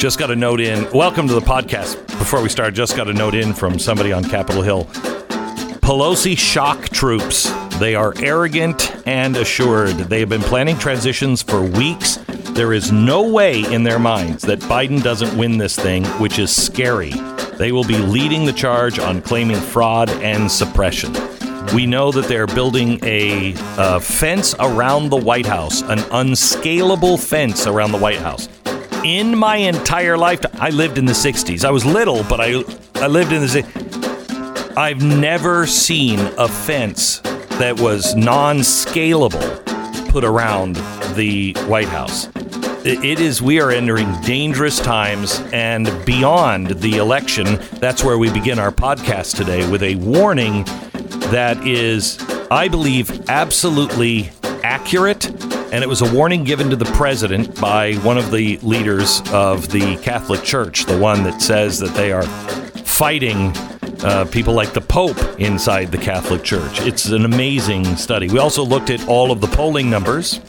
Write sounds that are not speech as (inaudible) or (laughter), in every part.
Just got a note in. Welcome to the podcast. Before we start, just got a note in from somebody on Capitol Hill. Pelosi shock troops. They are arrogant and assured. They have been planning transitions for weeks. There is no way in their minds that Biden doesn't win this thing, which is scary. They will be leading the charge on claiming fraud and suppression. We know that they're building a uh, fence around the White House, an unscalable fence around the White House. In my entire lifetime, I lived in the 60s. I was little, but I, I lived in the I've never seen a fence that was non scalable put around the White House. It is, we are entering dangerous times and beyond the election. That's where we begin our podcast today with a warning that is, I believe, absolutely accurate. And it was a warning given to the president by one of the leaders of the Catholic Church, the one that says that they are fighting uh, people like the Pope inside the Catholic Church. It's an amazing study. We also looked at all of the polling numbers.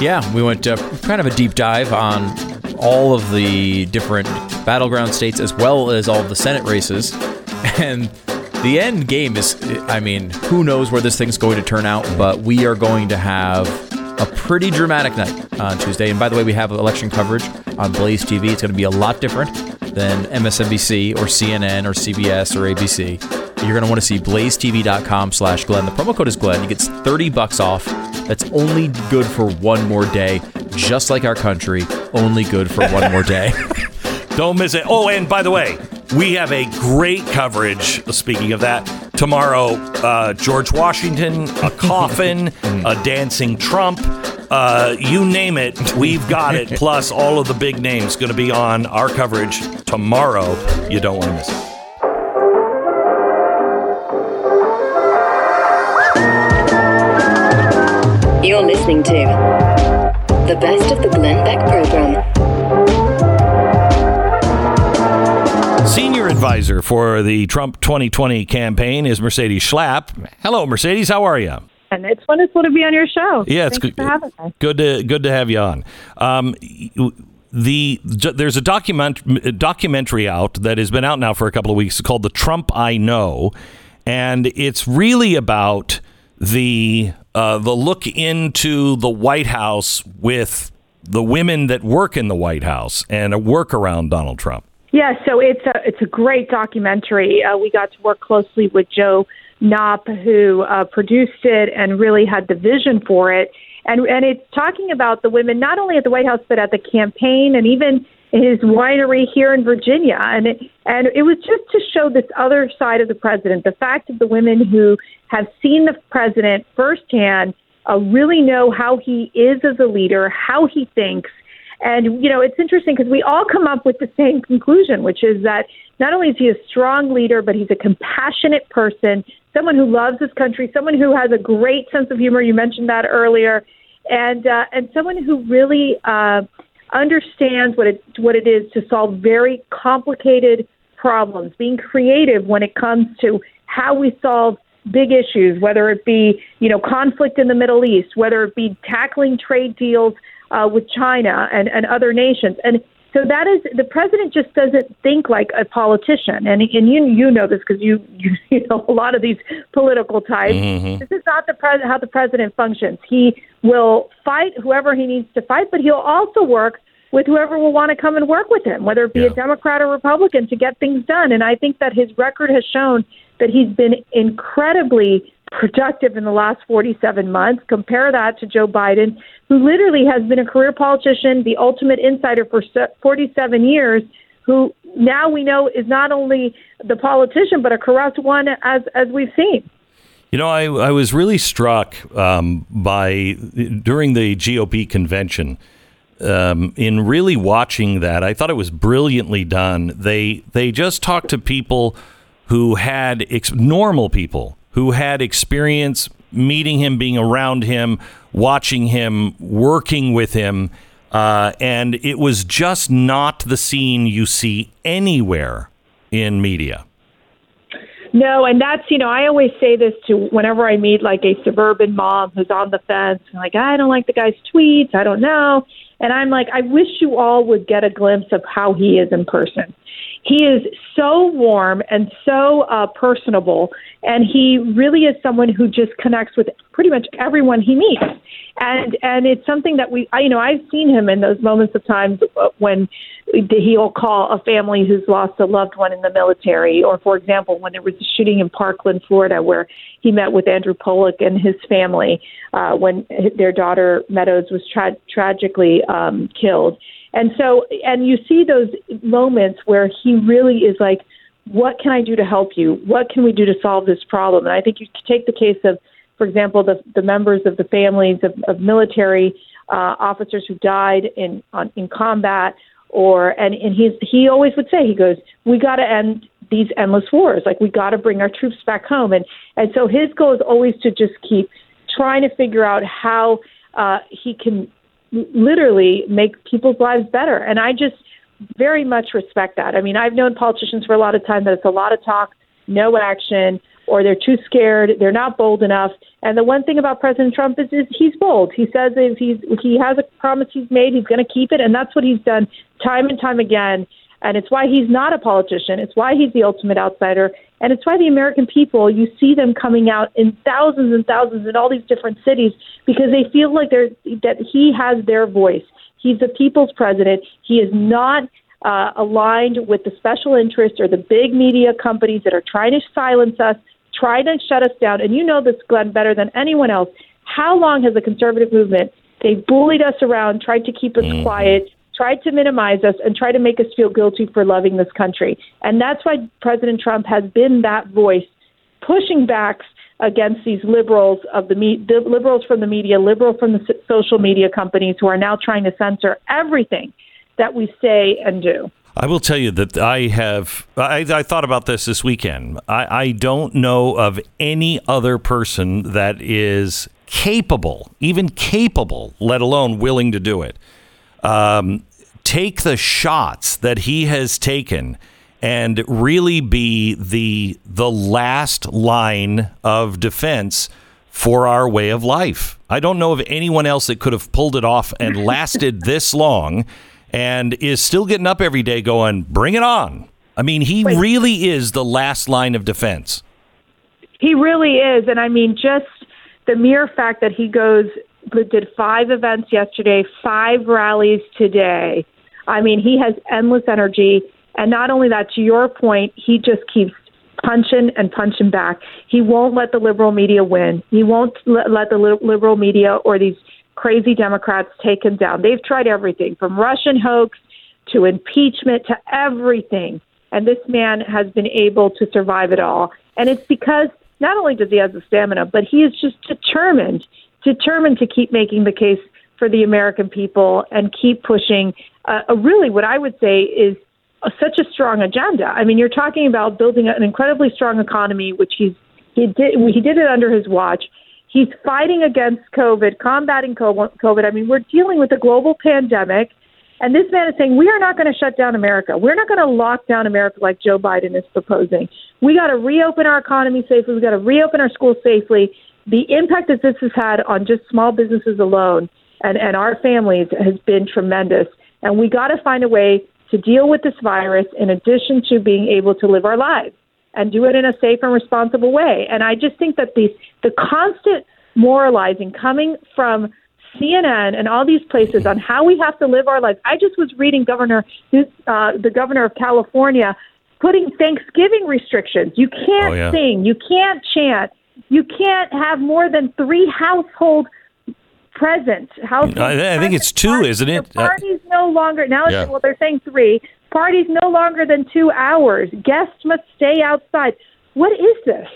Yeah, we went uh, kind of a deep dive on all of the different battleground states as well as all of the Senate races. (laughs) And the end game is, I mean, who knows where this thing's going to turn out, but we are going to have a pretty dramatic night on Tuesday. And by the way, we have election coverage on Blaze TV. It's going to be a lot different than MSNBC or CNN or CBS or ABC. You're going to want to see blazetv.com slash Glenn. The promo code is Glenn. You get 30 bucks off. That's only good for one more day, just like our country, only good for one more day. (laughs) (laughs) Don't miss it. Oh, and by the way, we have a great coverage. Speaking of that, tomorrow, uh, George Washington, a coffin, a dancing Trump, uh, you name it, we've got it. Plus, all of the big names going to be on our coverage tomorrow. You don't want to miss it. You're listening to the best of the Glenn Beck program. Advisor for the Trump 2020 campaign is Mercedes Schlapp. Hello, Mercedes. How are you? And it's wonderful to be on your show. Yeah, it's good. for having. Good to good to have you on. Um, the there's a document documentary out that has been out now for a couple of weeks called "The Trump I Know," and it's really about the uh, the look into the White House with the women that work in the White House and a work around Donald Trump. Yeah, so it's a it's a great documentary. Uh, we got to work closely with Joe Knopp, who uh, produced it and really had the vision for it. And and it's talking about the women not only at the White House but at the campaign and even his winery here in Virginia. And it, and it was just to show this other side of the president, the fact of the women who have seen the president firsthand, uh, really know how he is as a leader, how he thinks. And, you know, it's interesting because we all come up with the same conclusion, which is that not only is he a strong leader, but he's a compassionate person, someone who loves his country, someone who has a great sense of humor. You mentioned that earlier. And, uh, and someone who really uh, understands what it, what it is to solve very complicated problems, being creative when it comes to how we solve big issues, whether it be, you know, conflict in the Middle East, whether it be tackling trade deals uh, with China and, and other nations. And so that is the president just doesn't think like a politician, and and you you know this because you, you (laughs) you know a lot of these political types. Mhm. This is not the pres- how the president functions. He will fight whoever he needs to fight, but he'll also work with whoever will want to come and work with him, whether it be a Democrat or Republican, to get things done. And I think that his record has shown that he's been incredibly productive in the last 47 months. Compare that to Joe Biden, who literally has been a career politician, the ultimate insider for 47 years, who now we know is not only the politician but a corrupt one, as as we've seen. You know, I, I was really struck um, by during the GOP convention. Um, in really watching that, I thought it was brilliantly done. They they just talked to people who had ex- normal people who had experience meeting him, being around him, watching him, working with him, uh, and it was just not the scene you see anywhere in media. No, and that's you know I always say this to whenever I meet like a suburban mom who's on the fence, and like I don't like the guy's tweets, I don't know, and I'm like I wish you all would get a glimpse of how he is in person. He is so warm and so uh, personable, and he really is someone who just connects with pretty much everyone he meets. And and it's something that we, I, you know, I've seen him in those moments of times when he'll call a family who's lost a loved one in the military, or for example, when there was a shooting in Parkland, Florida, where he met with Andrew Pollack and his family uh, when their daughter Meadows was tra- tragically um, killed and so, and you see those moments where he really is like, what can I do to help you? What can we do to solve this problem? And I think you take the case of, for example, the, the members of the families of, of military uh, officers who died in on, in combat, or and and he's he always would say he goes, we got to end these endless wars. Like we got to bring our troops back home, and and so his goal is always to just keep trying to figure out how uh, he can literally make people's lives better. And I just very much respect that. I mean, I've known politicians for a lot of time that it's a lot of talk, no action, or they're too scared, they're not bold enough. And the one thing about President Trump is, is he's bold. He says if he's he has a promise he's made, he's going to keep it, and that's what he's done time and time again. And it's why he's not a politician. It's why he's the ultimate outsider. And it's why the American people, you see them coming out in thousands and thousands in all these different cities because they feel like they're, that he has their voice. He's the people's president. He is not uh, aligned with the special interests or the big media companies that are trying to silence us, trying to shut us down. And you know this, Glenn, better than anyone else. How long has the conservative movement? They bullied us around, tried to keep us mm-hmm. quiet, tried to minimize us and try to make us feel guilty for loving this country. And that's why President Trump has been that voice pushing back against these liberals of the, me- the liberals from the media, liberal from the social media companies who are now trying to censor everything that we say and do. I will tell you that I have. I, I thought about this this weekend. I, I don't know of any other person that is capable, even capable, let alone willing to do it. Um, take the shots that he has taken and really be the the last line of defense for our way of life. I don't know of anyone else that could have pulled it off and (laughs) lasted this long and is still getting up every day going, "Bring it on." I mean, he really is the last line of defense. He really is, and I mean just the mere fact that he goes did five events yesterday, five rallies today I mean, he has endless energy. And not only that, to your point, he just keeps punching and punching back. He won't let the liberal media win. He won't let the liberal media or these crazy Democrats take him down. They've tried everything from Russian hoax to impeachment to everything. And this man has been able to survive it all. And it's because not only does he have the stamina, but he is just determined, determined to keep making the case for the American people and keep pushing uh, a really what I would say is a, such a strong agenda. I mean, you're talking about building an incredibly strong economy, which he's he did he did it under his watch. He's fighting against COVID, combating COVID. I mean, we're dealing with a global pandemic. And this man is saying, we are not going to shut down America. We're not going to lock down America like Joe Biden is proposing. We got to reopen our economy safely. We got to reopen our schools safely. The impact that this has had on just small businesses alone and, and our families has been tremendous. And we got to find a way to deal with this virus in addition to being able to live our lives and do it in a safe and responsible way. And I just think that the the constant moralizing coming from CNN and all these places on how we have to live our lives. I just was reading Governor, uh, the governor of California, putting Thanksgiving restrictions. You can't oh, yeah. sing, you can't chant, you can't have more than three household present. Household I, I think it's two, parties, isn't it? The uh, parties no longer now. Yeah. Well, they're saying three. Parties no longer than two hours. Guests must stay outside. What is this?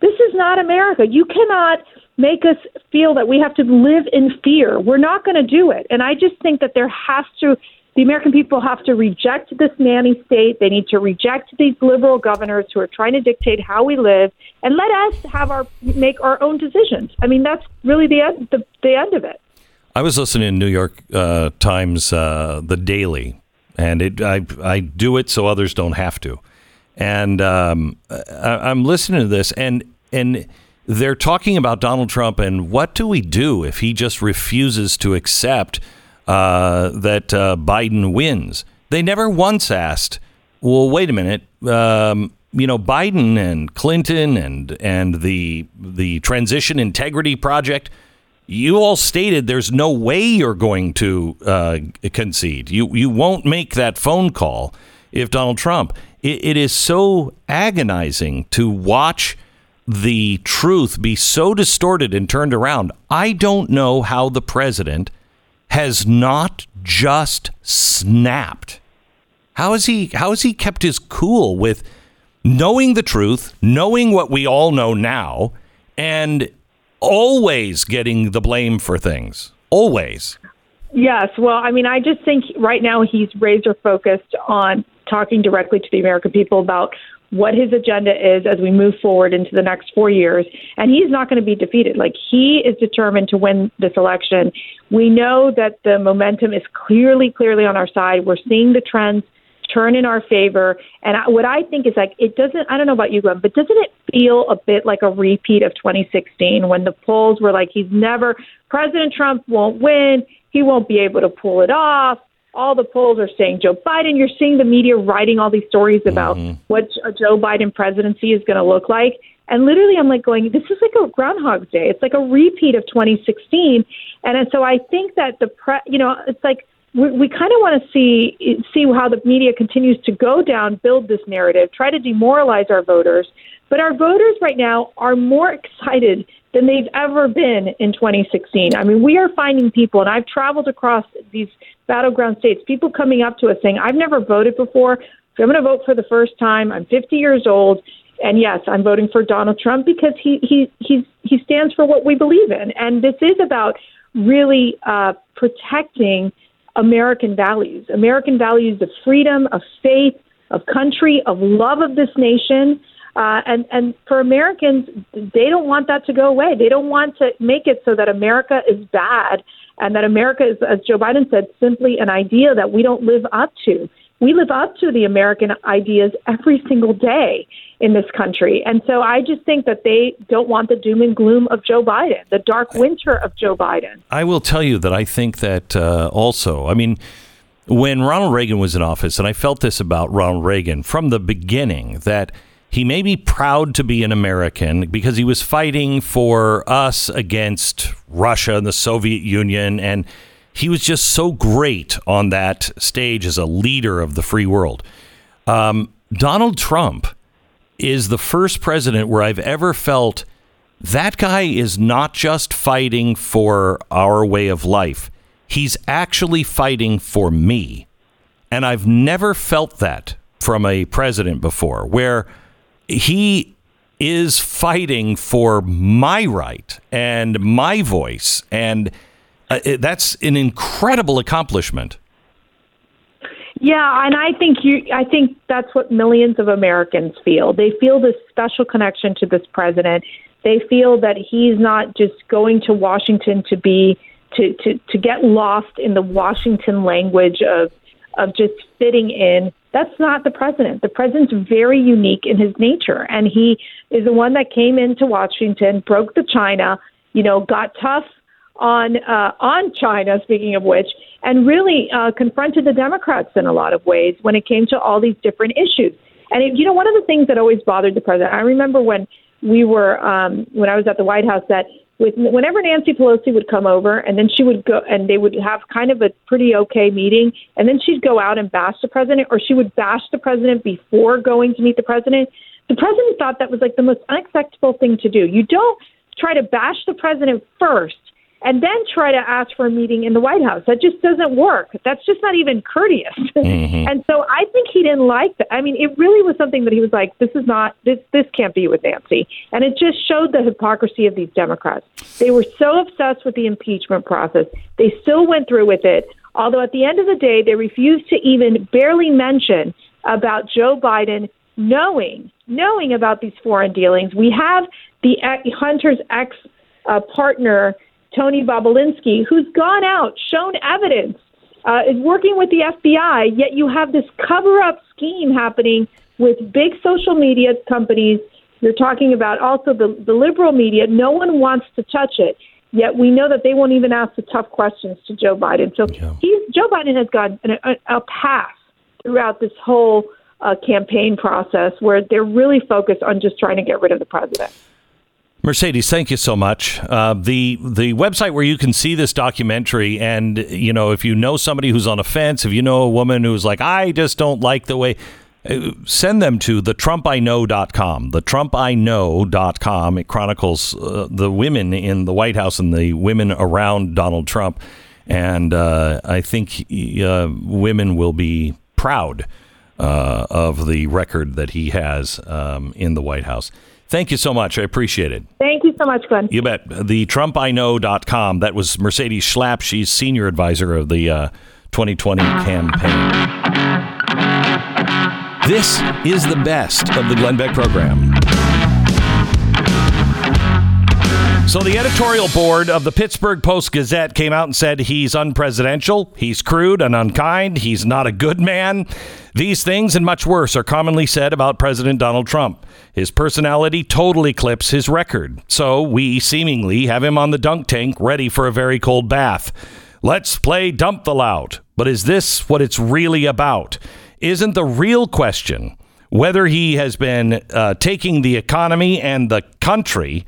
This is not America. You cannot make us feel that we have to live in fear. We're not going to do it. And I just think that there has to the American people have to reject this nanny state. They need to reject these liberal governors who are trying to dictate how we live, and let us have our make our own decisions. I mean, that's really the end, the, the end of it. I was listening to New York uh, Times, uh, the Daily, and it, I I do it so others don't have to. And um, I, I'm listening to this, and and they're talking about Donald Trump and what do we do if he just refuses to accept uh, that uh, Biden wins? They never once asked, well, wait a minute. Um, you know, Biden and Clinton and and the the Transition Integrity Project. You all stated there's no way you're going to uh, concede. You you won't make that phone call if Donald Trump. it, it is so agonizing to watch the truth be so distorted and turned around. I don't know how the president has not just snapped. How has he how has he kept his cool with knowing the truth, knowing what we all know now, and always getting the blame for things? Always. Yes. Well, I mean, I just think right now he's razor focused on talking directly to the American people about what his agenda is as we move forward into the next four years. And he's not going to be defeated. Like he is determined to win this election. We know that the momentum is clearly, clearly on our side. We're seeing the trends turn in our favor. And I, what I think is like, it doesn't, I don't know about you, Glenn, but doesn't it feel a bit like a repeat of 2016 when the polls were like, he's never, President Trump won't win. He won't be able to pull it off all the polls are saying Joe Biden. You're seeing the media writing all these stories about mm-hmm. what a Joe Biden presidency is going to look like. And literally, I'm like going, this is like a Groundhog's Day. It's like a repeat of 2016. And so I think that the pre, you know, it's like we, we kind of want to see see how the media continues to go down, build this narrative, try to demoralize our voters. But our voters right now are more excited than they've ever been in 2016. I mean, we are finding people, and I've traveled across these battleground states, people coming up to us saying, I've never voted before. I'm going to vote for the first time. I'm 50 years old. And yes, I'm voting for Donald Trump because he, he, he, he stands for what we believe in. And this is about really uh, protecting American values, American values of freedom, of faith, of country, of love of this nation. Uh, and and for Americans, they don't want that to go away. They don't want to make it so that America is bad and that America is, as Joe Biden said, simply an idea that we don't live up to. We live up to the American ideas every single day in this country. And so I just think that they don't want the doom and gloom of Joe Biden, the dark winter of Joe Biden. I will tell you that I think that uh, also, I mean, when Ronald Reagan was in office, and I felt this about Ronald Reagan from the beginning, that he may be proud to be an American because he was fighting for us against Russia and the Soviet Union. And he was just so great on that stage as a leader of the free world. Um, Donald Trump is the first president where I've ever felt that guy is not just fighting for our way of life, he's actually fighting for me. And I've never felt that from a president before, where he is fighting for my right and my voice, and uh, that's an incredible accomplishment. Yeah, and I think you I think that's what millions of Americans feel. They feel this special connection to this president. They feel that he's not just going to Washington to be to to to get lost in the Washington language of of just fitting in. That's not the president. The president's very unique in his nature, and he is the one that came into Washington, broke the China, you know, got tough on uh, on China. Speaking of which, and really uh, confronted the Democrats in a lot of ways when it came to all these different issues. And it, you know, one of the things that always bothered the president. I remember when we were um, when I was at the White House that with whenever Nancy Pelosi would come over, and then she would go, and they would have kind of a pretty okay meeting, and then she'd go out and bash the president, or she would bash the president before going to meet the president. The president thought that was like the most unacceptable thing to do. You don't try to bash the president first and then try to ask for a meeting in the White House. That just doesn't work. That's just not even courteous. (laughs) Mm-hmm. and so I think he didn't like that. I mean, it really was something that he was like, this is not, this, this can't be with Nancy. And it just showed the hypocrisy of these Democrats. They were so obsessed with the impeachment process. They still went through with it. Although at the end of the day, they refused to even barely mention about Joe Biden knowing, knowing about these foreign dealings. We have the Hunter's ex uh, partner Tony Bobulinski, who's gone out, shown evidence uh, is working with the FBI, yet you have this cover up scheme happening with big social media companies. You're talking about also the, the liberal media. No one wants to touch it. Yet we know that they won't even ask the tough questions to Joe Biden. So Yeah. he's, Joe Biden has got an, a, a pass throughout this whole uh, campaign process where they're really focused on just trying to get rid of the president. Mercedes, thank you so much. Uh, the the website where you can see this documentary, and you know, if you know somebody who's on a fence, if you know a woman who's like, I just don't like the way, uh, send them to the TrumpIKnow.com. The TrumpIKnow.com. It chronicles uh, the women in the White House and the women around Donald Trump, and uh, I think uh, women will be proud uh, of the record that he has um, in the White House. Thank you so much. I appreciate it. Thank you so much, Glenn. You bet. The TrumpIKnow.com. That was Mercedes Schlapp. She's senior advisor of the uh, 2020 campaign. This is the best of the Glenn Beck program. So, the editorial board of the Pittsburgh Post Gazette came out and said he's unpresidential, he's crude and unkind, he's not a good man. These things and much worse are commonly said about President Donald Trump. His personality totally clips his record. So, we seemingly have him on the dunk tank ready for a very cold bath. Let's play Dump the Lout. But is this what it's really about? Isn't the real question whether he has been uh, taking the economy and the country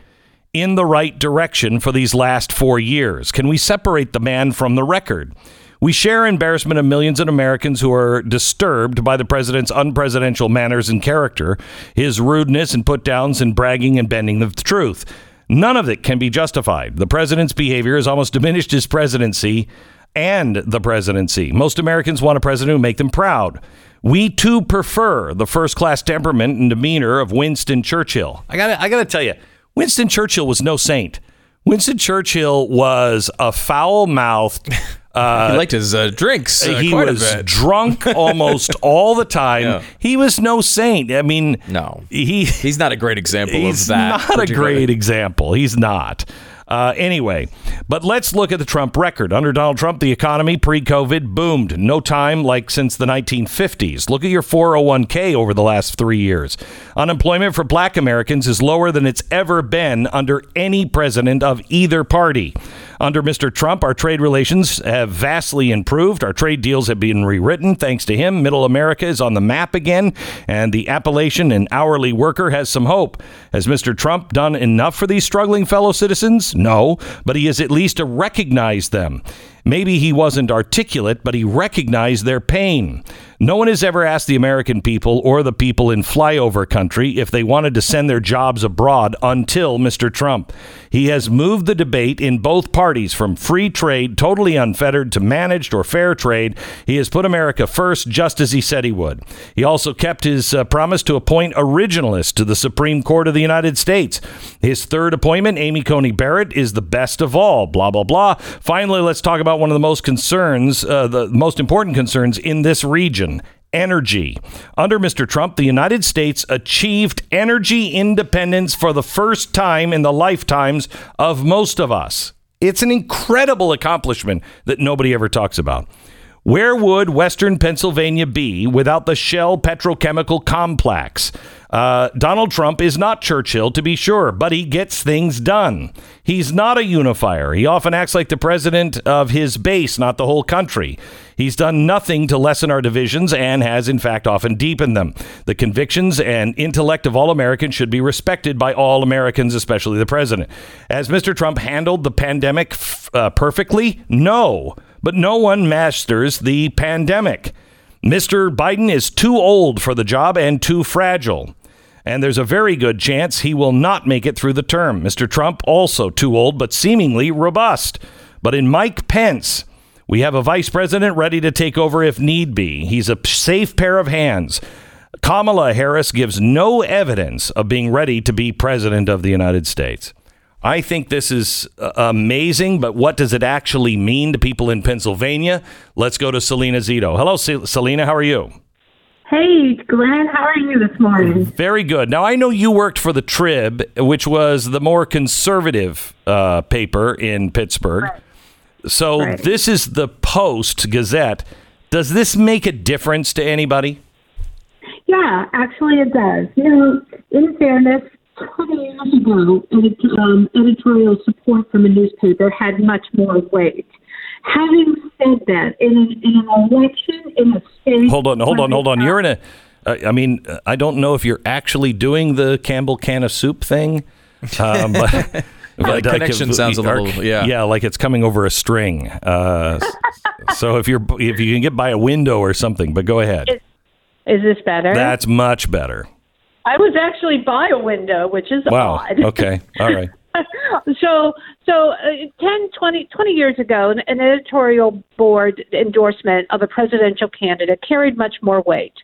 in the right direction for these last four years? Can we separate the man from the record? We share embarrassment of millions of Americans who are disturbed by the president's unpresidential manners and character, his rudeness and put downs and bragging and bending the truth. None of it can be justified. The president's behavior has almost diminished his presidency and the presidency. Most Americans want a president who make them proud. We too prefer the first class temperament and demeanor of Winston Churchill. I gotta, I got to tell you, Winston Churchill was no saint. Winston Churchill was a foul-mouthed (laughs) uh, he liked his uh, drinks. Uh, he was drunk (laughs) almost all the time. Yeah. He was no saint. I mean, No. he He's not a great example of that. not a great example. He's not. Uh, anyway, but let's look at the Trump record. Under Donald Trump, the economy pre COVID boomed. No time like since the 1950s. Look at your 401k over the last three years. Unemployment for black Americans is lower than it's ever been under any president of either party. Under Mr. Trump, our trade relations have vastly improved. Our trade deals have been rewritten. Thanks to him, Middle America is on the map again, and the Appalachian and hourly worker has some hope. Has Mr. Trump done enough for these struggling fellow citizens? No, but he has at least recognized them. Maybe he wasn't articulate, but he recognized their pain. No one has ever asked the American people or the people in flyover country if they wanted to send their jobs abroad until Mr. Trump. He has moved the debate in both parties from free trade, totally unfettered, to managed or fair trade. He has put America first, just as he said he would. He also kept his uh, promise to appoint originalists to the Supreme Court of the United States. His third appointment, Amy Coney Barrett, is the best of all. Blah, blah, blah. Finally, let's talk about one of the most concerns, uh, the most important concerns in this region energy. Under Mr. Trump, the United States achieved energy independence for the first time in the lifetimes of most of us. It's an incredible accomplishment that nobody ever talks about. Where would Western Pennsylvania be without the Shell petrochemical complex? Uh, Donald Trump is not Churchill, to be sure, but he gets things done. He's not a unifier. He often acts like the president of his base, not the whole country. He's done nothing to lessen our divisions and has, in fact, often deepened them. The convictions and intellect of all Americans should be respected by all Americans, especially the president. Has Mr. Trump handled the pandemic f- uh, perfectly? No. But no one masters the pandemic. Mr. Biden is too old for the job and too fragile. And there's a very good chance he will not make it through the term. Mr. Trump, also too old, but seemingly robust. But in Mike Pence, we have a vice president ready to take over if need be. He's a safe pair of hands. Kamala Harris gives no evidence of being ready to be president of the United States. I think this is uh, amazing, but what does it actually mean to people in Pennsylvania? Let's go to Salena Zito. Hello, Se- Salena. How are you? Hey, Glenn, how are you this morning? Very good. Now, I know you worked for the Trib, which was the more conservative uh, paper in Pittsburgh. So Right. this is the Post Gazette. Does this make a difference to anybody? Yeah, actually it does. You know, in fairness, 20 years ago, edit- um, editorial support from a newspaper had much more weight. Having said that, in an, in an election in a state. Hold on, hold on, hold on. You're in a. Uh, I mean, I don't know if you're actually doing the Campbell can of soup thing, um, (laughs) but. But, connection sounds a little- yeah. yeah, like it's coming over a string. Uh, (laughs) so if you're if you can get by a window or something, but go ahead. Is this better? That's much better. I was actually by a window, which is Wow. odd. Okay. All right. (laughs) so so uh, 10 20, 20 years ago an, an editorial board endorsement of a presidential candidate carried much more weight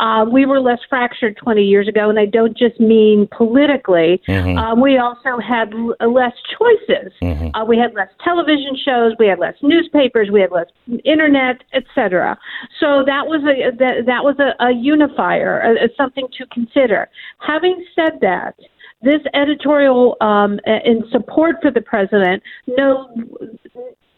uh, we were less fractured 20 years ago and i don't just mean politically. Mm-hmm. um, we also had l- less choices. Uh, we had less television shows we had less newspapers we had less internet etc so that was a that, that was a, a unifier uh, something to consider. Having said that this editorial um, in support for the president, no,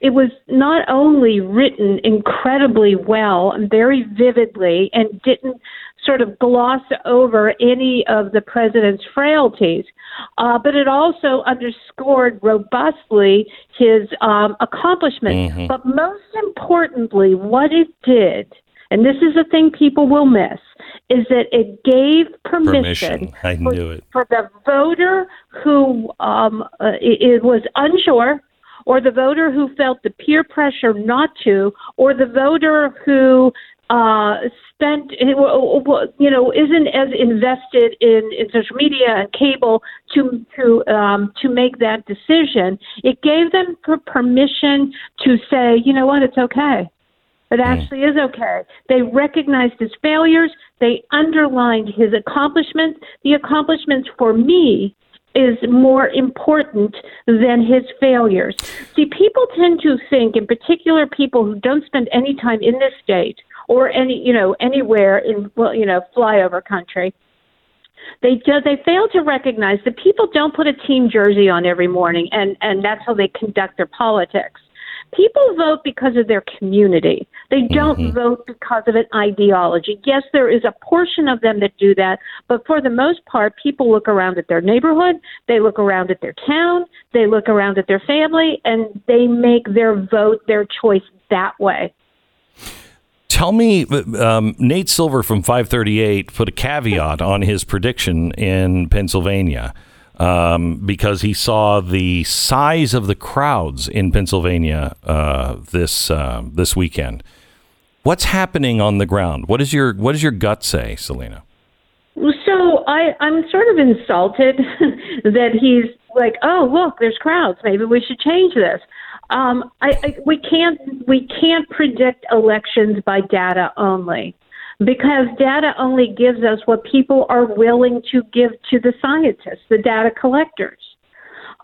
it was not only written incredibly well and very vividly, and didn't sort of gloss over any of the president's frailties, uh, but it also underscored robustly his um, accomplishments. But most importantly, what it did. And this is the thing people will miss is that it gave permission, Permission. I for, knew it. for the voter who um, uh, it, it was unsure, or the voter who felt the peer pressure not to, or the voter who uh, spent, you know, isn't as invested in, in social media and cable to to um, to make that decision. It gave them per- permission to say, you know what, it's okay. It actually is okay. They recognized his failures. They underlined his accomplishments. The accomplishments for me is more important than his failures. See, people tend to think, in particular, people who don't spend any time in this state or any, you know, anywhere in, well, you know, flyover country. They do, they fail to recognize that people don't put a team jersey on every morning, and and that's how they conduct their politics. People vote because of their community. They don't vote because of an ideology. Yes, there is a portion of them that do that, but for the most part, people look around at their neighborhood, they look around at their town, they look around at their family, and they make their vote, their choice that way. Tell me, um, Nate Silver from 538 put a caveat on his prediction in Pennsylvania um, because he saw the size of the crowds in Pennsylvania uh, this uh, this weekend. What's happening on the ground? What is your what does your gut say, Salena? So I, I'm sort of insulted (laughs) that he's like, oh look, there's crowds. Maybe we should change this. Um, I, I, we can't we can't predict elections by data only, because data only gives us what people are willing to give to the scientists, the data collectors.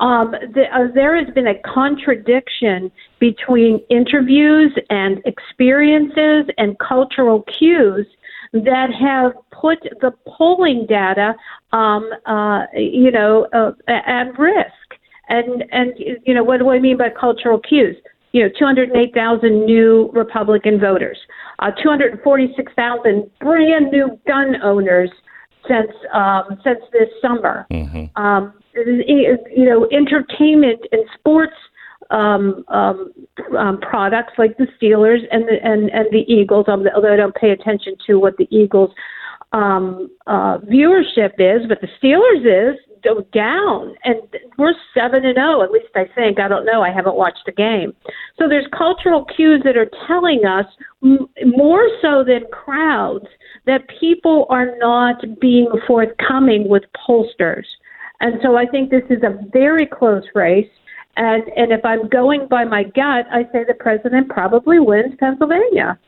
Um, the, uh, there has been a contradiction between interviews and experiences and cultural cues that have put the polling data, um, uh, you know, uh, at risk. And and you know what do I mean by cultural cues? You know, 208,000 new Republican voters, uh, 246,000 brand new gun owners since um, since this summer. Um, you know, entertainment and sports um, um, um, products like the Steelers and the and, and the Eagles. Although I don't pay attention to what the Eagles um, uh, viewership is, but the Steelers is down, and we're seven and zero. At least I think. I don't know. I haven't watched the game. So there's cultural cues that are telling us m- more so than crowds that people are not being forthcoming with pollsters. And so I think this is a very close race. And and if I'm going by my gut, I say the president probably wins Pennsylvania.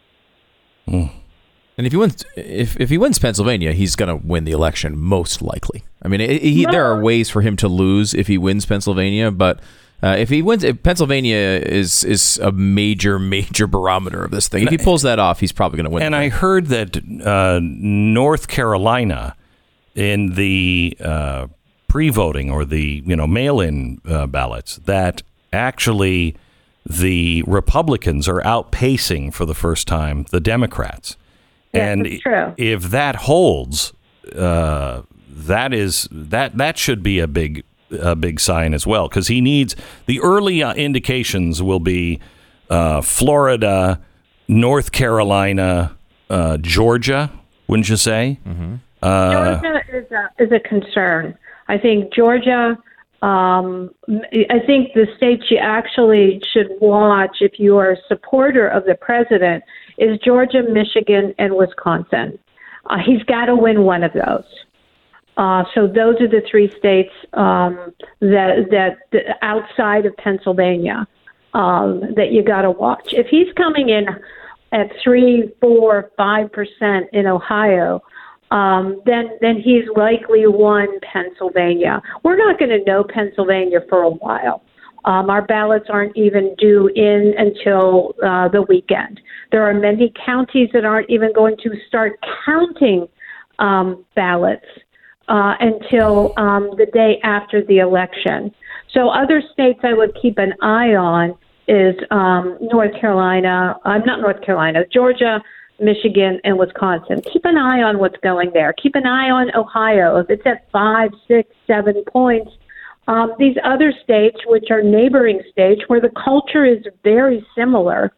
And if he wins, if, if he wins Pennsylvania, he's going to win the election most likely. I mean, he, he, there are ways for him to lose if he wins Pennsylvania, but uh, if he wins, if Pennsylvania is is a major major barometer of this thing. If he pulls that off, he's probably going to win. And I heard that uh, North Carolina, in the uh, pre-voting or the you know mail-in uh, ballots, that actually the Republicans are outpacing for the first time the Democrats. Yes, and true. if that holds, uh, that is that that should be a big a big sign as well because he needs the early uh, indications will be uh, Florida, North Carolina, uh, Georgia. Wouldn't you say? Uh, Georgia is a, is a concern. I think Georgia. Um, I think the states you actually should watch if you are a supporter of the president is Georgia, Michigan, and Wisconsin. Uh, he's got to win one of those. Uh, so those are the three states um, that that that outside of Pennsylvania um, that you got to watch. If he's coming in at three, four, five percent in Ohio, um, then then he's likely won Pennsylvania. We're not going to know Pennsylvania for a while. Um, our ballots aren't even due in until uh, the weekend. There are many counties that aren't even going to start counting um, ballots uh, until um, the day after the election. So other states I would keep an eye on is um, North Carolina. I'm uh, not North Carolina, Georgia, Michigan, and Wisconsin. Keep an eye on what's going there. Keep an eye on Ohio. If it's at five, six, seven points, um, these other states, which are neighboring states, where the culture is very similar,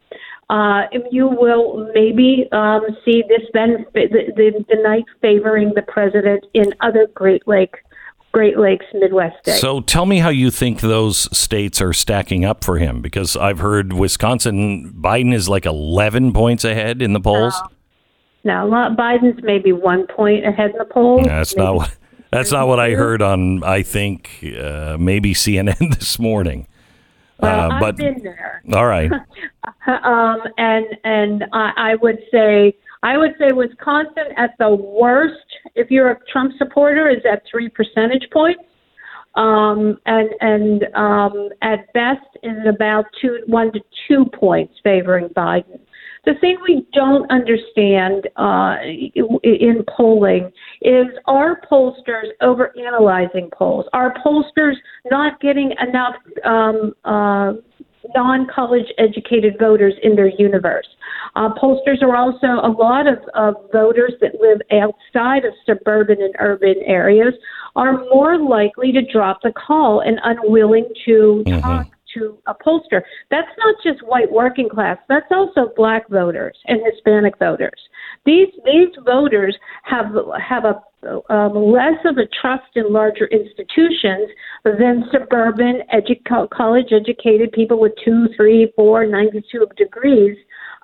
uh, you will maybe um, see this then the, the, the night favoring the president in other Great Lake Great Lakes Midwest states. So tell me how you think those states are stacking up for him because I've heard Wisconsin Biden is like 11 points ahead in the polls. now Biden's maybe one point ahead in the polls. That's maybe not what that's not what I heard on I think uh, maybe CNN (laughs) this morning. Well, Uh, but I've been there. all right. (laughs) um, and and I, I would say I would say Wisconsin at the worst, if you're a Trump supporter, is at three percentage points, um, and and um, at best is about two one to two points favoring Biden. The thing we don't understand uh, in polling is are pollsters overanalyzing polls? Are pollsters not getting enough um, uh, non college educated voters in their universe? Uh, pollsters are also a lot of, of voters that live outside of suburban and urban areas are more likely to drop the call and unwilling to talk to a pollster. That's not just white working class. That's also black voters and Hispanic voters. These these voters have have a um, less of a trust in larger institutions than suburban edu- college educated people with two, three, four, ninety-two degrees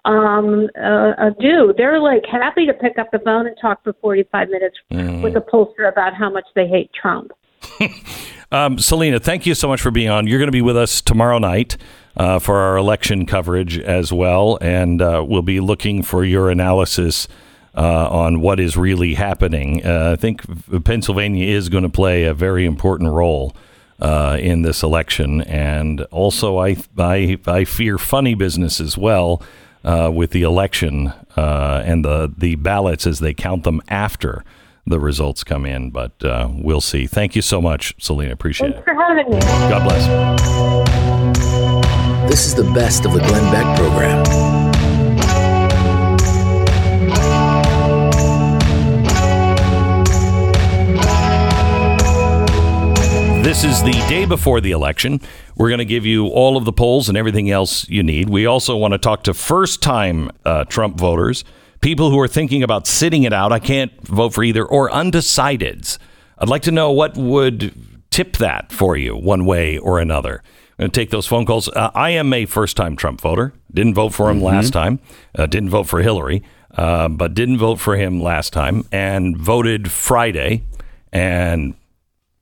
um, uh, do. They're like happy to pick up the phone and talk for 45 minutes with a pollster about how much they hate Trump. (laughs) Um, Salena, thank you so much for being on. You're going to be with us tomorrow night uh, for our election coverage as well, and uh, we'll be looking for your analysis uh, on what is really happening. Uh, I think Pennsylvania is going to play a very important role. Uh, in this election, and also I, I I fear funny business as well uh, with the election and the the ballots as they count them after the results come in. But uh, we'll see. Thank you so much, Salena. Appreciate Thanks it. for having me. God bless. This is the best of the Glenn Beck program. This is the day before the election. We're going to give you all of the polls and everything else you need. We also want to talk to first time uh, Trump voters, people who are thinking about sitting it out. I can't vote for either, or undecideds. I'd like to know what would tip that for you one way or another. I'm going to take those phone calls. Uh, I am a first time Trump voter. Didn't vote for him last time. Uh, didn't vote for Hillary, uh, but didn't vote for him last time and voted Friday. And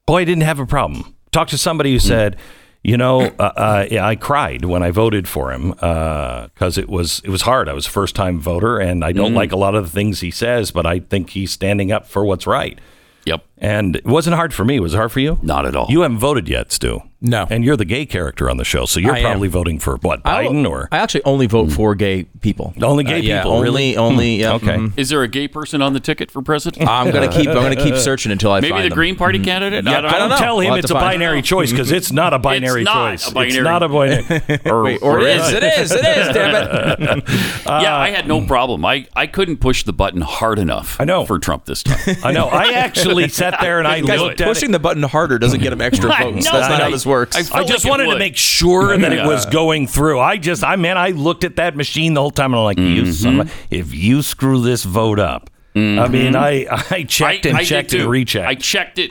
boy, I didn't have a problem. Talked to somebody who said, you know, uh, uh, yeah, I cried when I voted for him because it was it was hard. I was a first time voter, and I don't like a lot of the things he says, but I think he's standing up for what's right. Yep. And it wasn't hard for me. Was it hard for you? Not at all. You haven't voted yet, Stu. No. And you're the gay character on the show, so you're I am. probably voting for what Biden or I actually only vote for gay people. Only gay Uh, yeah, people, Only, really? only. Hmm, Yeah, okay. mhm. Is there a gay person on the ticket for president? (laughs) I'm gonna keep. I'm gonna keep (laughs) searching until I Maybe find the them. Green Party candidate? Yeah, I don't, don't know. tell him We'll it's a find binary choice because it's not a binary not choice. a binary. It's not a (laughs) binary. or, Wait, or it is. It is. It is. Damn it. yeah, I had no problem. I, I couldn't push the button hard enough I know. for Trump this time. I know. I actually sat there and I Guys, looked pushing the button harder doesn't get him extra votes. That's not that. how this works. I I just like wanted to make sure that it was going through. I just, I man, I looked at that machine the whole time and I'm like, you Mm-hmm. son of if you screw this vote up, I mean, I, I checked and I checked and rechecked. I checked it,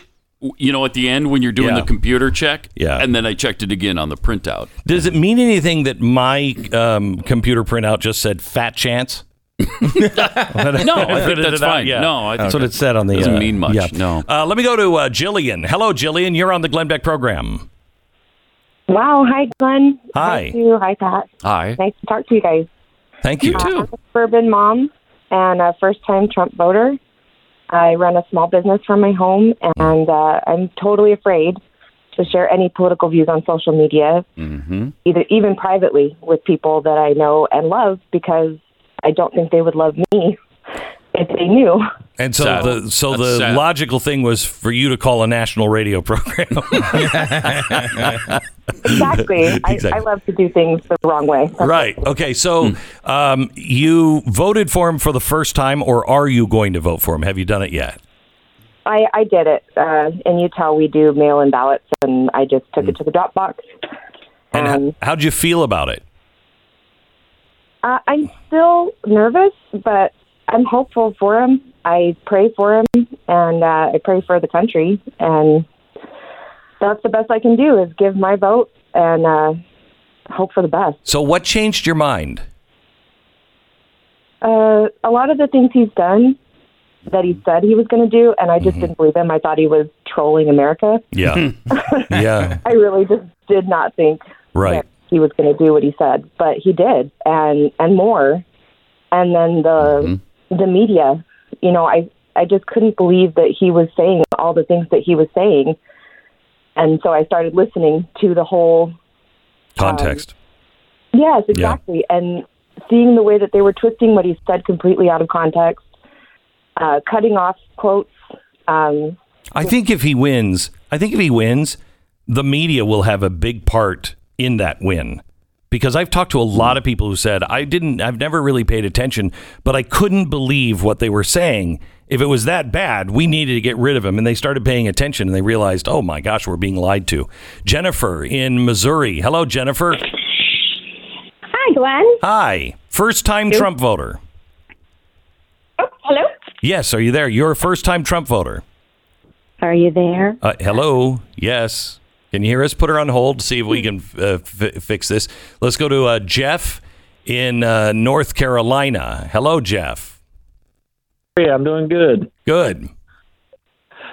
you know, at the end when you're doing Yeah. the computer check. Yeah. And then I checked it again on the printout. Does it mean anything that my um, computer printout just said fat chance? (laughs) No, I (laughs) think that's fine. No, I think that's what it said on the. doesn't uh, mean much, Yeah. no. Uh, let me go to uh, Jillian. Hello, Jillian. You're on the Glenn Beck program. Wow. Hi, Glenn. Hi. You. Hi, Pat. Hi. Nice to talk to you guys. Thank you. Uh, I'm a suburban mom and a first-time Trump voter. I run a small business from my home, and uh, I'm totally afraid to share any political views on social media, Mm-hmm. either even privately with people that I know and love, because I don't think they would love me (laughs) if they knew. And so Sad. the so That's the sad. logical thing was for you to call a national radio (laughs) program. Exactly. I, Exactly. I love to do things the wrong way. (laughs) right. Okay. So um, you voted for him for the first time, or are you going to vote for him? Have you done it yet? I, I did it. Uh, in Utah, we do mail-in ballots, and I just took it to the drop box. And Um, h- how'd you feel about it? Uh, I'm still nervous, but I'm hopeful for him. I pray for him, and uh, I pray for the country, and that's the best I can do is give my vote and uh, hope for the best. So what changed your mind? Uh, a lot of the things he's done that he said he was going to do, and I just didn't believe him. I thought he was trolling America. Yeah. (laughs) yeah. I really just did not think Right. that he was going to do what he said, but he did, and and more. And then the the media, you know, I I just couldn't believe that he was saying all the things that he was saying, and so I started listening to the whole. Context. Yes, exactly, and seeing the way that they were twisting what he said completely out of context, uh, cutting off quotes. Um, I think if he wins, I think if he wins, the media will have a big part in that win. Because I've talked to a lot of people who said I didn't I've never really paid attention, but I couldn't believe what they were saying. If it was that bad, we needed to get rid of him and they started paying attention and they realized, "Oh my gosh, we're being lied to." Jennifer in Missouri. Hello Jennifer. Hi, Glenn. Hi. First-time Trump voter. Oh, hello. Yes, are you there? You're a first-time Trump voter. Are you there? Uh, hello. Yes. Can you hear us? Put her on hold. See if we can uh, f- fix this. Let's go to uh, Jeff in uh, North Carolina. Hello, Jeff. Yeah, I'm doing good. Good.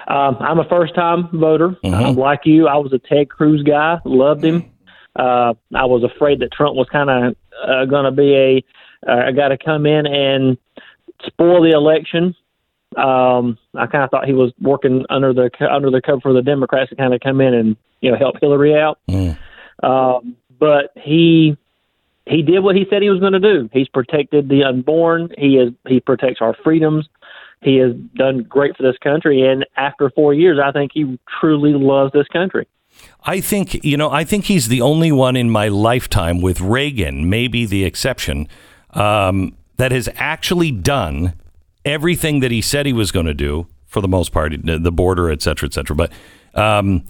Um, I'm a first time voter. Mhm. I'm like you. I was a Ted Cruz guy, loved him. Uh, I was afraid that Trump was kind of uh, going to be a, uh, a guy to come in and spoil the election. Um, I kind of thought he was working under the under the cover for the Democrats to kind of come in and you know help Hillary out. Mm. Um, but he he did what he said he was going to do. He's protected the unborn. He is he protects our freedoms. He has done great for this country, and after four years, I think he truly loves this country. I think, you know, I think he's the only one in my lifetime, with Reagan, maybe the exception, um, that has actually done everything that he said he was going to do for the most part, the border, et cetera, et cetera. But um,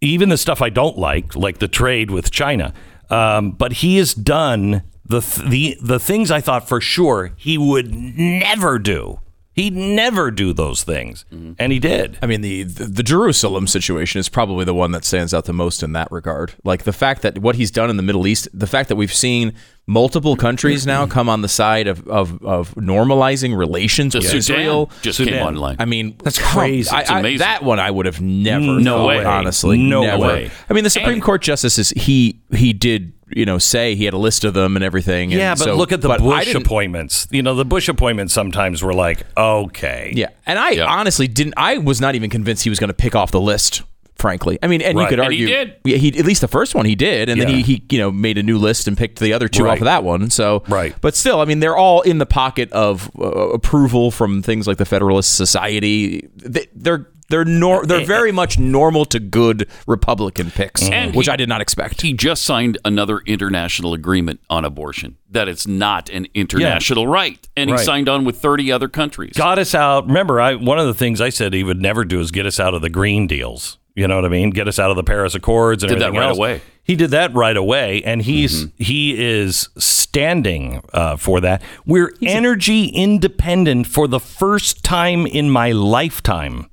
even the stuff I don't like, like the trade with China, um, but he has done the, th- the, the things I thought for sure he would never do. He'd never do those things. And he did. I mean, the, the the Jerusalem situation is probably the one that stands out the most in that regard. Like the fact that what he's done in the Middle East, the fact that we've seen multiple countries now come on the side of, of, of normalizing relations with Sudan Israel. just came Sudan. online. I mean, That's crazy. I- It's I- amazing. that one I would have never. No thought, way. Honestly, No never. way. I mean, the Supreme Court justices he he did you know say he had a list of them and everything. and Yeah, but so- look at the Bush appointments. You know, the Bush appointments sometimes were like, okay. Yeah, and I Yeah. honestly didn't. I was not even convinced he was going to pick off the list Frankly, I mean, and you Right. could And he argue, did. He at least the first one he did, and then he, he you know made a new list and picked the other two Right. off of that one. So Right. but still, I mean, they're all in the pocket of uh, approval from things like the Federalist Society. They, they're they're nor- they're very much normal to good Republican picks, And which he- I did not expect. He just signed another international agreement on abortion that it's not an international right, and he signed on with 30 other countries. got us out. Remember, I one of the things I said he would never do is get us out of the green deals. You know what I mean? Get us out of the Paris Accords and Did that right else. away. He did that right away, and he's Mm-hmm. he is standing uh, for that. We're energy independent for the first time in my lifetime.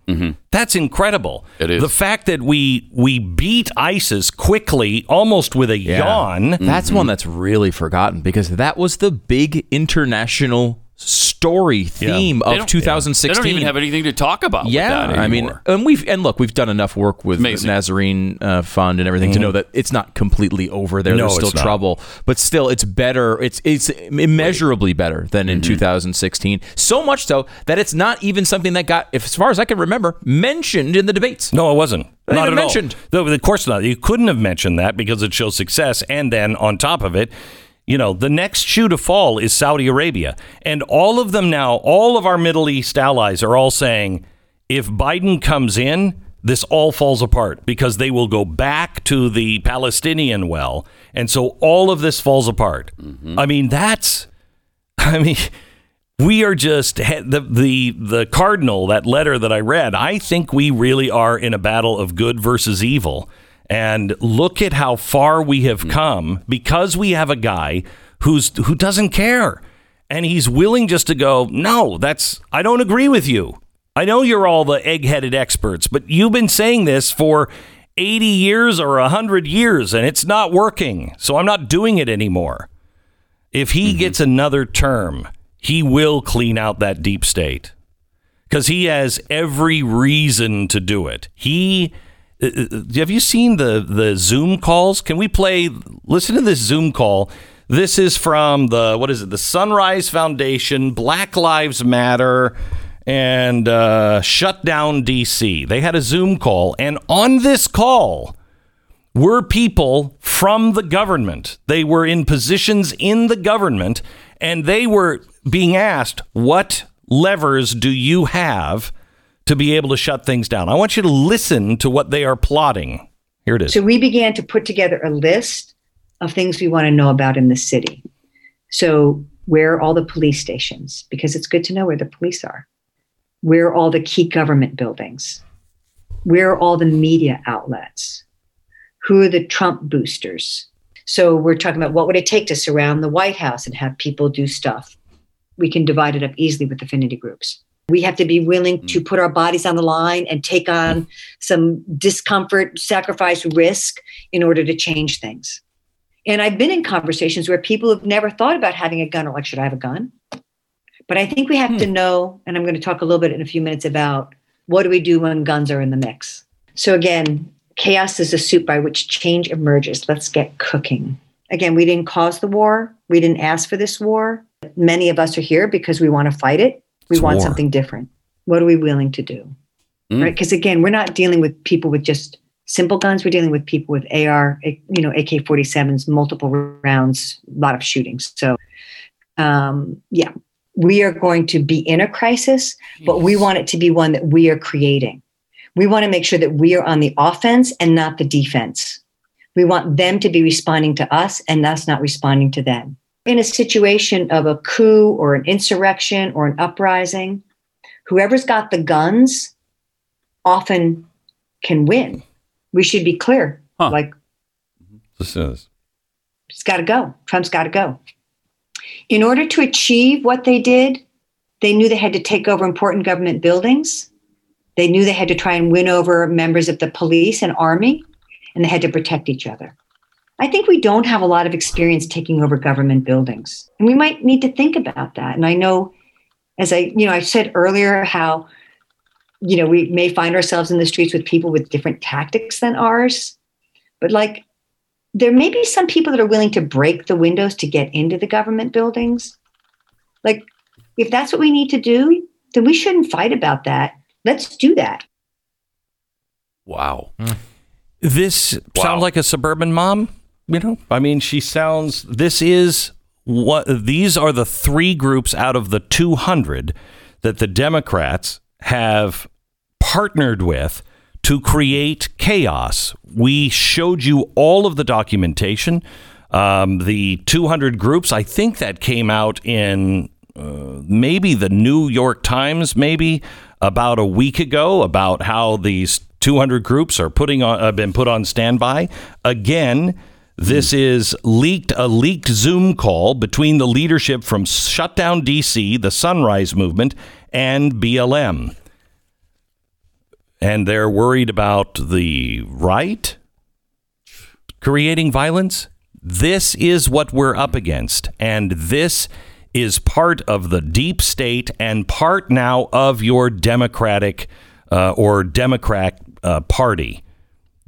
That's incredible. Mm-hmm. It is. the fact that we we beat ISIS quickly, almost with a yawn. That's one that's really forgotten because that was the big international story theme They of don't- 2016. They don't even have anything to talk about. with Yeah, that I mean, and we've and look, we've done enough work with Amazing. Nazarene uh, Fund and everything to know that it's not completely over there. No, There's still trouble, but still, it's better. It's it's immeasurably better than in 2016. So much so that it's not even something that got, if, as far as I can remember, mentioned in the debates. No, it wasn't. Not Not at mentioned. all. No, of course not. You couldn't have mentioned that because it shows success. And then on top of it, you know, the next shoe to fall is Saudi Arabia. And all of them now, all of our Middle East allies are all saying if Biden comes in, this all falls apart because they will go back to the Palestinian well. And so all of this falls apart. Mm-hmm. I mean, that's, (laughs) I mean, we are just the the the cardinal that letter that I read. I think we really are in a battle of good versus evil. And look at how far we have hmm. come because we have a guy who's who doesn't care. And he's willing just to go, "No, that's I don't agree with you. I know you're all the egg-headed experts, but you've been saying this for 80 years or 100 years and it's not working. So I'm not doing it anymore." If he mm-hmm. gets another term, he will clean out that deep state because he has every reason to do it. He have you seen the the Zoom calls? Can we play? Listen to this Zoom call. This is from the what is it? The Sunrise Foundation, Black Lives Matter, and uh, Shut Down DC. They had a Zoom call, and on this call were people from the government. They were in positions in the government, and they were being asked, What levers do you have to be able to shut things down? I want you to listen to what they are plotting. Here it is. So we began to put together a list of things we want to know about in the city. So where are all the police stations? Because it's good to know where the police are. Where are all the key government buildings? Where are all the media outlets? Who are the Trump boosters? So we're talking about what would it take to surround the White House and have people do stuff. We can divide it up easily with affinity groups. We have to be willing to mm. put our bodies on the line and take on some discomfort, sacrifice, risk in order to change things. And I've been in conversations where people have never thought about having a gun or like, should I have a gun? But I think we have to hmm. know, and I'm going to talk a little bit in a few minutes about what do we do when guns are in the mix. So again, chaos is a soup by which change emerges. Let's get cooking. Again, we didn't cause the war. We didn't ask for this war. Many of us are here because we want to fight it. We It's want war. something different. What are we willing to do? Mm. Right? Because again, we're not dealing with people with just simple guns. We're dealing with people with AR, you know, AK-47s, multiple rounds, a lot of shootings. So, um, yeah, we are going to be in a crisis, but we want it to be one that we are creating. We want to make sure that we are on the offense and not the defense. We want them to be responding to us and us not responding to them. In a situation of a coup or an insurrection or an uprising, whoever's got the guns often can win. We should be clear. Like, Listen to this. it's got to go. Trump's got to go. In order to achieve what they did, they knew they had to take over important government buildings. They knew they had to try and win over members of the police and army, and they had to protect each other. I think we don't have a lot of experience taking over government buildings. And we might need to think about that. And I know, as I, you know, I said earlier how, you know, we may find ourselves in the streets with people with different tactics than ours. But like there may be some people that are willing to break the windows to get into the government buildings. Like, if that's what we need to do, then we shouldn't fight about that. Let's do that. Wow. Hmm. This sounds like a suburban mom. You know, I mean, she sounds. This is what these are the three groups out of the 200 that the Democrats have partnered with to create chaos. We showed you all of the documentation. Um, the 200 groups, I think that came out in uh, maybe the New York Times, maybe about a week ago, about how these 200 groups are putting on have been put on standby. Again, this is leaked a leaked Zoom call between the leadership from Shutdown DC, the Sunrise Movement, and BLM. And they're worried about the right creating violence. This is what we're up against. And this is part of the deep state and part now of your Democratic uh, or Democrat uh, Party.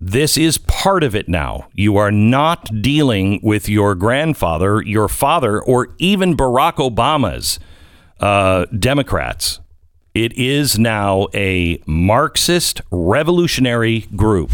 This is part of it now. You are not dealing with your grandfather, your father, or even Barack Obama's uh, Democrats. It is now a Marxist revolutionary group.